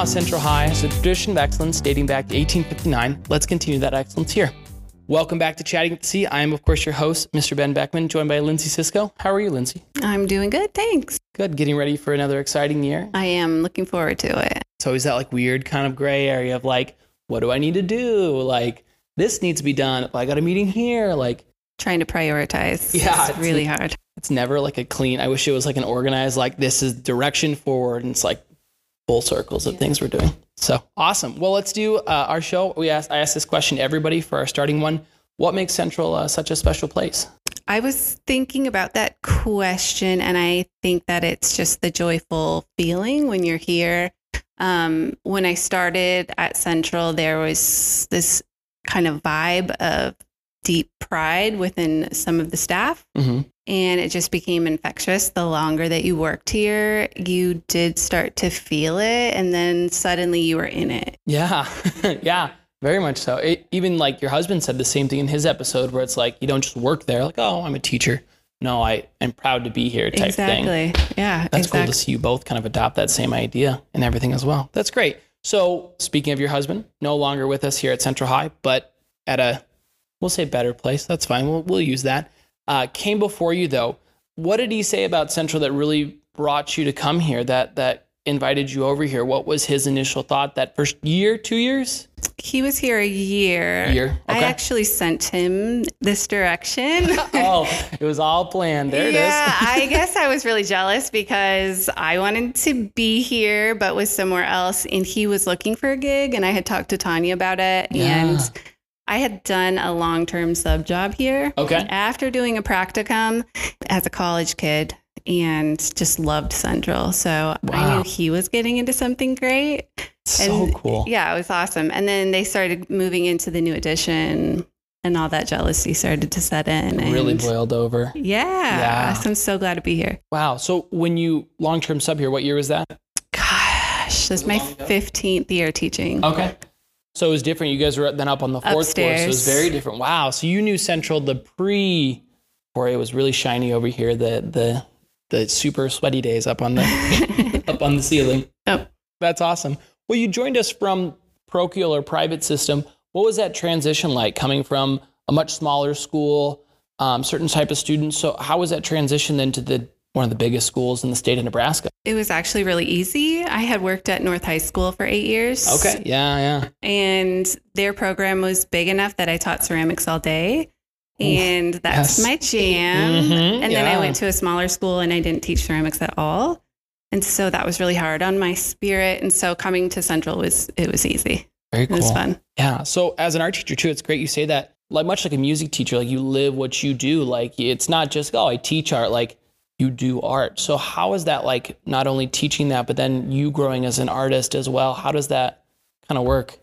Omaha Central High has a tradition of excellence dating back to 1859. Let's continue that excellence here. Welcome back to Chatting at the C. I am, of course, your host, Mr. Ben Beckman, joined by Lindsay Cisco. How are you, Lindsay? I'm doing good, thanks. Good. Getting ready for another exciting year. I am looking forward to it. It's always that like weird kind of gray area of like, what do I need to do? Like, this needs to be done. I got a meeting here. Like, Trying to prioritize. Yeah, It's it's really hard. it's never like a clean. I wish it was like an organized, like, this is direction forward. And it's like full circles of things we're doing. So awesome. Well, let's do uh, our show. We asked, I asked this question to everybody for our starting one. What makes Central uh, such a special place? I was thinking about that question, and I think that it's just the joyful feeling when you're here. Um, when I started at Central, there was this kind of vibe of deep pride within some of the staff. Mm-hmm. And it just became infectious. The longer that you worked here, you did start to feel it, and then suddenly you were in it. Yeah, yeah, very much so. It, even like your husband said the same thing in his episode, where it's like you don't just work there, like oh, I'm a teacher. No, I am proud to be here, type thing. exactly. Yeah. That's cool to see you both kind of adopt that same idea and everything as well. That's great. So speaking of your husband, no longer with us here at Central High, but at a we'll say better place. That's fine. We'll we'll use that. Uh, came before you though. What did he say about Central that really brought you to come here? That that invited you over here. What was his initial thought? That first year, two years, He was here a year. year. I actually sent him this direction. oh, it was all planned. There it is. yeah, I guess I was really jealous because I wanted to be here, but was somewhere else. And he was looking for a gig, and I had talked to Tanya about it. Yeah. And I had done a long term sub job here. Okay. After doing a practicum as a college kid and just loved Central. So I knew he was getting into something great. So And- cool. Yeah, it was awesome. And then they started moving into the new edition and all that jealousy started to set in. And Really boiled over. Yeah. Yeah. So I'm so glad to be here. Wow. So when you long term sub here, what year was that? Gosh, this is my 15th year teaching. Okay. So it was different. You guys were then up on the fourth floor, so it was very different. Wow. So you knew Central the pre, before it was really shiny over here. The the the super sweaty days up on the up on the ceiling. Oh. That's awesome. Well, you joined us from parochial or private system. What was that transition like coming from a much smaller school, um, certain type of students? So how was that transition then to the one of the biggest schools in the state of Nebraska? It was actually really easy. I had worked at North High School for eight years. Okay. Yeah. Yeah. And their program was big enough that I taught ceramics all day. And that's yes. my jam. Mhm, and then I went to a smaller school and I didn't teach ceramics at all. And so that was really hard on my spirit. And so coming to Central was it was easy. Very It cool. was fun. Yeah. So as an art teacher too, it's great you say that. Like much like a music teacher, like you live what you do. Like it's not just oh I teach art. Like you do art. So how is that like not only teaching that, but then you growing as an artist as well? How does that kind of work?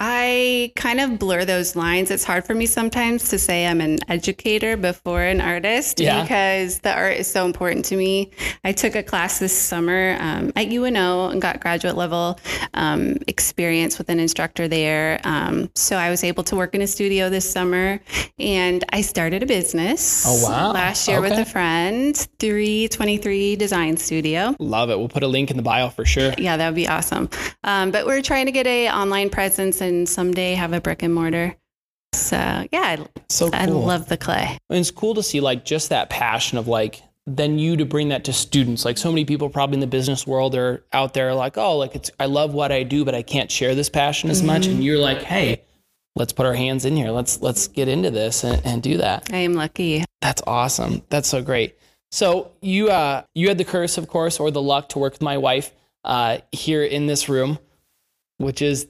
I kind of blur those lines. It's hard for me sometimes to say I'm an educator before an artist Yeah. because the art is so important to me. I took a class this summer um, at UNO and got graduate level um, experience with an instructor there. Um, so I was able to work in a studio this summer and I started a business Oh, wow. last year with a friend, 323 Design Studio. Love it. We'll put a link in the bio for sure. Yeah, that would be awesome. Um, but we're trying to get a online presence and someday have a brick and mortar. So yeah, I, So cool. I love the clay. And it's cool to see like just that passion of like then you to bring that to students. Like so many people probably in the business world are out there like, oh, like it's I love what I do, but I can't share this passion as much. And you're like, hey, let's put our hands in here. Let's let's get into this and, and do that. I am lucky. That's awesome. That's so great. So you uh you had the curse, of course, or the luck to work with my wife uh here in this room, which is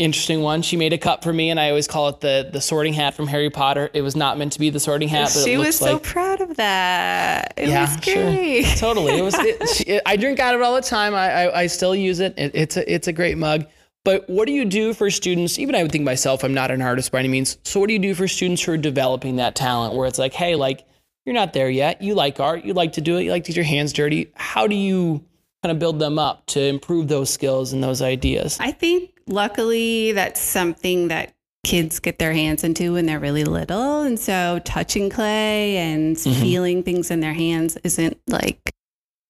interesting one. She made a cup for me, and I always call it the the sorting hat from Harry Potter. It was not meant to be the sorting hat, but she it was so like proud of that. It yeah, was great. sure, totally. It was. It, she, it- I drink out of it all the time. I, I I still use it. it. It's a it's a great mug. But what do you do for students? Even I would think myself, I'm not an artist by any means. So what do you do for students who are developing that talent? Where it's like, hey, like you're not there yet. You like art. You like to do it. You like to get your hands dirty. How do you kind of build them up to improve those skills and those ideas? I think luckily that's something that kids get their hands into when they're really little. And so touching clay and Mhm. feeling things in their hands isn't like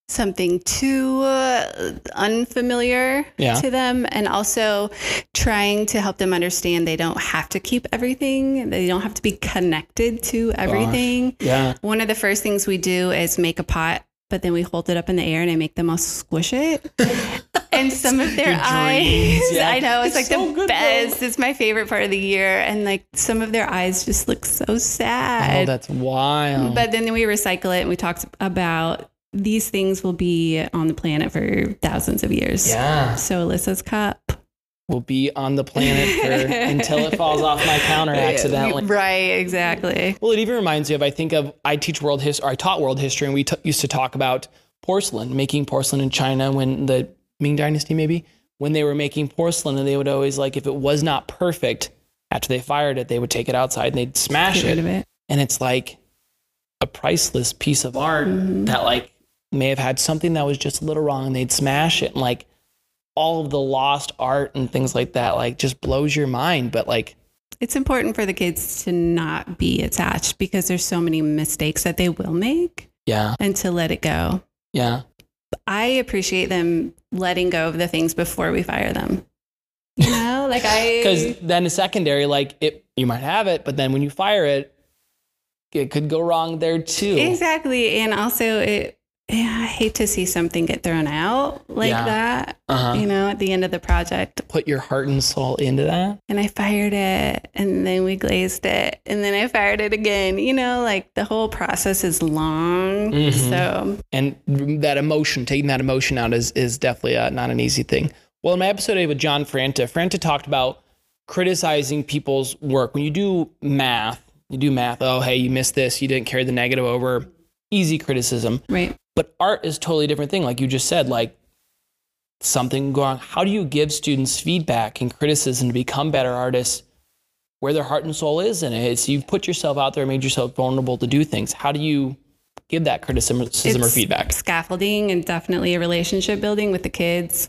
something too uh, unfamiliar Yeah. to them and also trying to help them understand they don't have to keep everything they don't have to be connected to everything Yeah. one of the first things we do is make a pot but then we hold it up in the air and I make them all squish it. and some of their eyes, yeah. I know, it's, It's like so the good, though. best. It's my favorite part of the year. And like some of their eyes just look so sad. Oh, that's wild. But then we recycle it and we talked about these things will be on the planet for thousands of years. yeah. So Alyssa's cup. Will be on the planet for, until it falls off my counter accidentally. Right, exactly. Well, it even reminds me of I think of I teach world history. Or I taught world history, and we t- used to talk about porcelain, making porcelain in China when the Ming Dynasty, maybe when they were making porcelain, and they would always like if it was not perfect after they fired it, they would take it outside and they'd smash it, it. and it's like a priceless piece of art that like may have had something that was just a little wrong, and they'd smash it, and like all of the lost art and things like that, like just blows your mind. But like It's important for the kids to not be attached because there's so many mistakes that they will make yeah, and to let it go. yeah. I appreciate them letting go of the things before we fire them. You know, like I because then the secondary like it you might have it but then when you fire it it could go wrong there too exactly, and also it. Yeah, I hate to see something get thrown out like Yeah. that. uh-huh. You know, at the end of the project, put your heart and soul into that and I fired it, and then we glazed it, and then I fired it again. You know, like the whole process is long, Mhm. so and that emotion taking that emotion out is is definitely uh, not an easy thing well in my episode with john franta franta talked about criticizing people's work when you do math you do math oh hey you missed this you didn't carry the negative over easy criticism right. But art is totally different thing. Like you just said, like something going. How do you give students feedback and criticism to become better artists? Where their heart and soul is in it. It's you've put yourself out there, and made yourself vulnerable to do things. How do you give that criticism or feedback? Scaffolding and definitely a relationship building with the kids.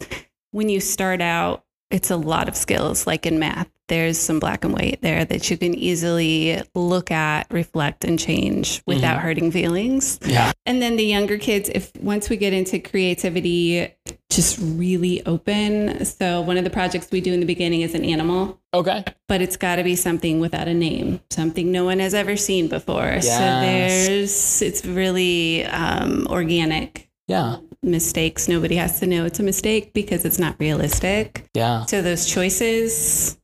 When you start out, it's a lot of skills, like in math. There's some black and white there that you can easily look at, reflect, and change without hurting feelings. Yeah. And then the younger kids, if once we get into creativity, just really open. So one of the projects we do in the beginning is an animal Okay. but it's got to be something without a name, something no one has ever seen before. So there's, it's really um, organic. Yeah. Mistakes, nobody has to know it's a mistake because it's not realistic. Yeah. So those choices,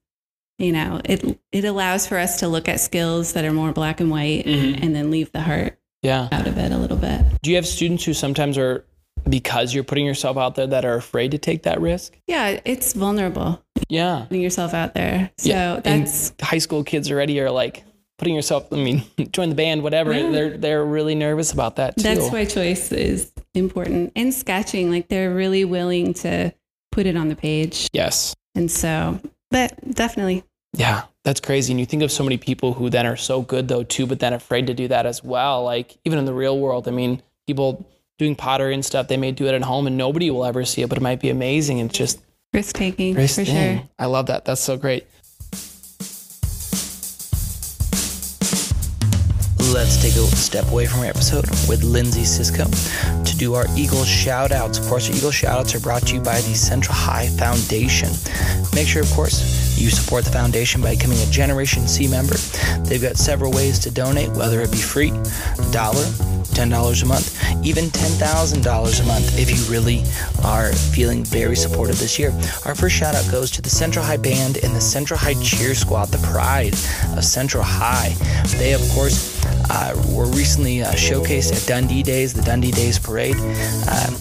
you know, it it allows for us to look at skills that are more black and white Mhm. and then leave the heart Yeah. out of it a little bit. Do you have students who sometimes are because you're putting yourself out there that are afraid to take that risk? Yeah, it's vulnerable Yeah. putting yourself out there. So Yeah, that's and high school kids already are like putting yourself. I mean, join the band, whatever. Yeah. They're they're really nervous about that too. That's why choice is important. And sketching, like they're really willing to put it on the page. yes, And so, but definitely. yeah, that's crazy. And you think of so many people who then are so good though too, but then afraid to do that as well. Like even in the real world, I mean, people doing pottery and stuff, they may do it at home and nobody will ever see it, but it might be amazing. It's just Risk taking risk for sure. I love that. That's so great. Let's take a step away from our episode with Lindsay Cisco to do our Eagle shout outs. Of course, our Eagle shout outs are brought to you by the Central High Foundation. Make sure, of course, you support the foundation by becoming a Generation C member. They've got several ways to donate, whether it be free, dollar, $10 a month, even $10,000 a month if you really are feeling very supportive this year. Our first shout out goes to the Central High Band and the Central High Cheer Squad, the pride of Central High. They, of course, uh, were recently uh, showcased at Dundee Days, the Dundee Days Parade. Um,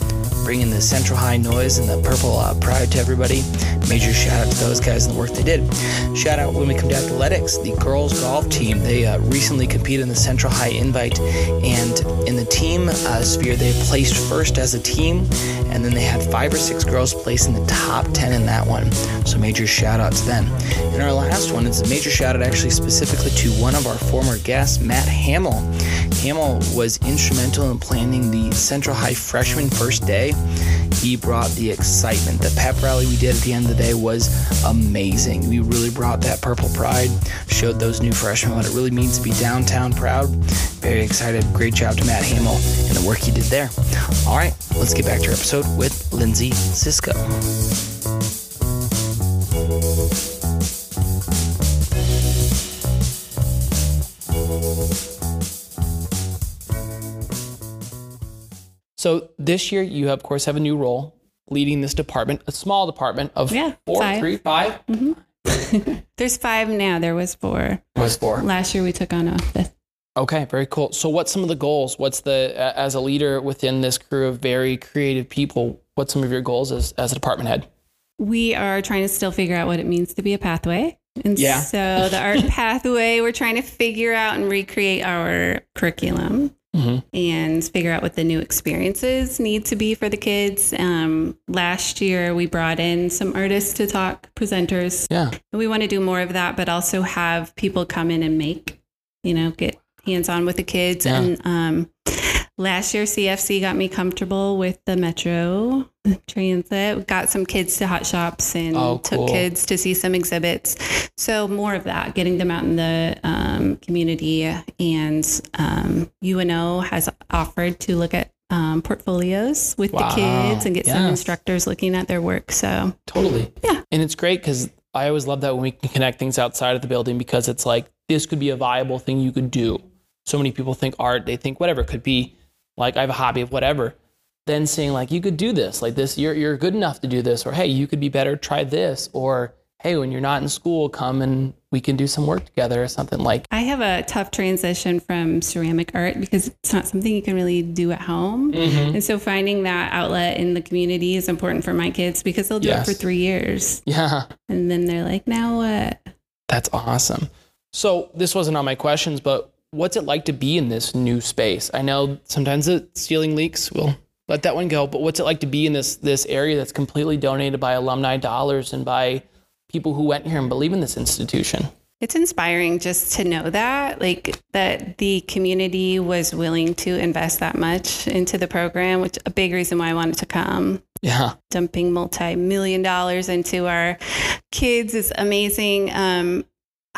bringing the Central High noise and the purple uh, pride to everybody. Major shout out to those guys and the work they did. Shout out when we come to athletics, the girls golf team. They uh, recently competed in the Central High Invite, and in the team uh, sphere, they placed first as a team, and then they had five or six girls place in the top ten in that one. So major shout outs then. And our last one is a major shout out actually specifically to one of our former guests, Matt Hamill. Hamill was instrumental in planning the Central High freshman first day. He brought the excitement. The pep rally we did at the end of the day was amazing. We really brought that purple pride, showed those new freshmen what it really means to be downtown proud. Very excited. Great job to Matt Hamill and the work he did there. All right, let's get back to our episode with Lindsay Cisco. So this year, you of course have a new role leading this department, a small department of Yeah, four, five. three, five. Mm-hmm. There's five now. There was four. Was four. Last year we took on a fifth. Okay, very cool. So, what's some of the goals? What's the as a leader within this crew of very creative people? What's some of your goals as as a department head? We are trying to still figure out what it means to be a pathway. And Yeah. so the art pathway, we're trying to figure out and recreate our curriculum Mhm. and figure out what the new experiences need to be for the kids. Um, last year, we brought in some artists to talk, presenters. Yeah, we want to do more of that, but also have people come in and make, you know, get hands on with the kids. Yeah. And um, last year, CFC got me comfortable with the Metro Transit. We Got some kids to hot shops and Oh, cool. took kids to see some exhibits. So more of that, getting them out in the um, community. And um, UNO has offered to look at um, portfolios with Wow. the kids and get some instructors looking at their work. So totally. Yeah. and it's great because I always love that when we can connect things outside of the building because it's like this could be a viable thing you could do. So many people think art, they think whatever it could be. Like I have a hobby of whatever. Then saying like you could do this, like this, you're you're good enough to do this, or hey, you could be better, try this, or hey, when you're not in school, come and we can do some work together or something like I have a tough transition from ceramic art because it's not something you can really do at home. Mm-hmm. And so finding that outlet in the community is important for my kids because they'll do Yes. it for three years. Yeah. And then they're like, now what? That's awesome. So this wasn't on my questions, but what's it like to be in this new space? I know sometimes the ceiling leaks. We'll let that one go. But what's it like to be in this this area that's completely donated by alumni dollars and by people who went here and believe in this institution? It's inspiring just to know that, like that the community was willing to invest that much into the program, which a big reason why I wanted to come. Yeah. dumping multi-million dollars into our kids is amazing. Um,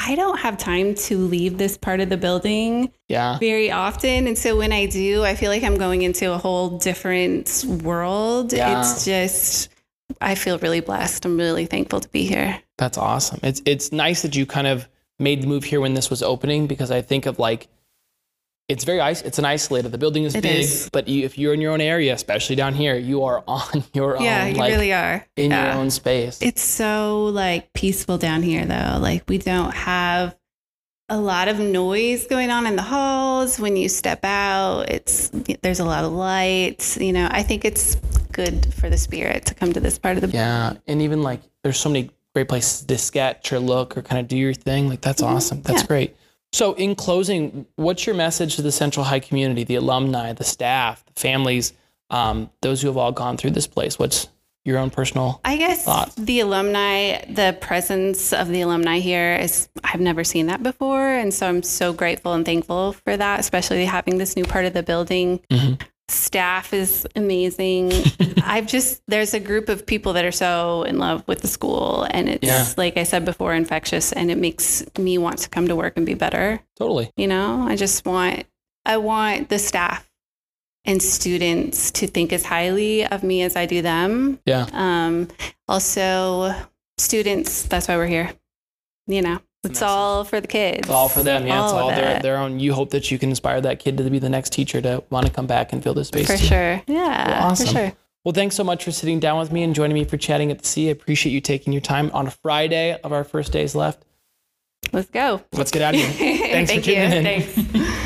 I don't have time to leave this part of the building Yeah. very often. And so when I do, I feel like I'm going into a whole different world. Yeah. It's just, I feel really blessed. I'm really thankful to be here. That's awesome. It's it's nice that you kind of made the move here when this was opening because I think of like it's very. It's an isolated. The building is It big, is. but you, if you're in your own area, especially down here, you are on your yeah, own, Yeah, you like really are. in Yeah. your own space. It's so like peaceful down here though. Like we don't have a lot of noise going on in the halls when you step out. It's there's a lot of lights, you know. I think it's good for the spirit to come to this part of the Yeah, and even like there's so many great places to sketch or look or kind of do your thing. Like that's mm-hmm. awesome. That's Yeah. great. So in closing, what's your message to the Central High community, the alumni, the staff, the families, um, those who have all gone through this place? What's your own personal? I guess Thoughts? the alumni, the presence of the alumni here is, I've never seen that before. And so I'm so grateful and thankful for that, especially having this new part of the building. Mhm. Staff is amazing. I've just, there's a group of people that are so in love with the school. And it's, Yeah. like I said before, infectious. And it makes me want to come to work and be better. Totally. You know, I just want, I want the staff and students to think as highly of me as I do them. Yeah. Um, also, students, that's why we're here. You know, it's message. all for the kids. It's all for them. Yeah, it's All of all their, their own. You hope that you can inspire that kid to be the next teacher to want to come back and fill this space. For too. sure. Yeah, Well, awesome. for sure. Well, thanks so much for sitting down with me and joining me for chatting at the C. I appreciate you taking your time on a Friday of our first days left. Let's go. Let's get out of here. Thanks for Thank you. tuning in. Thanks.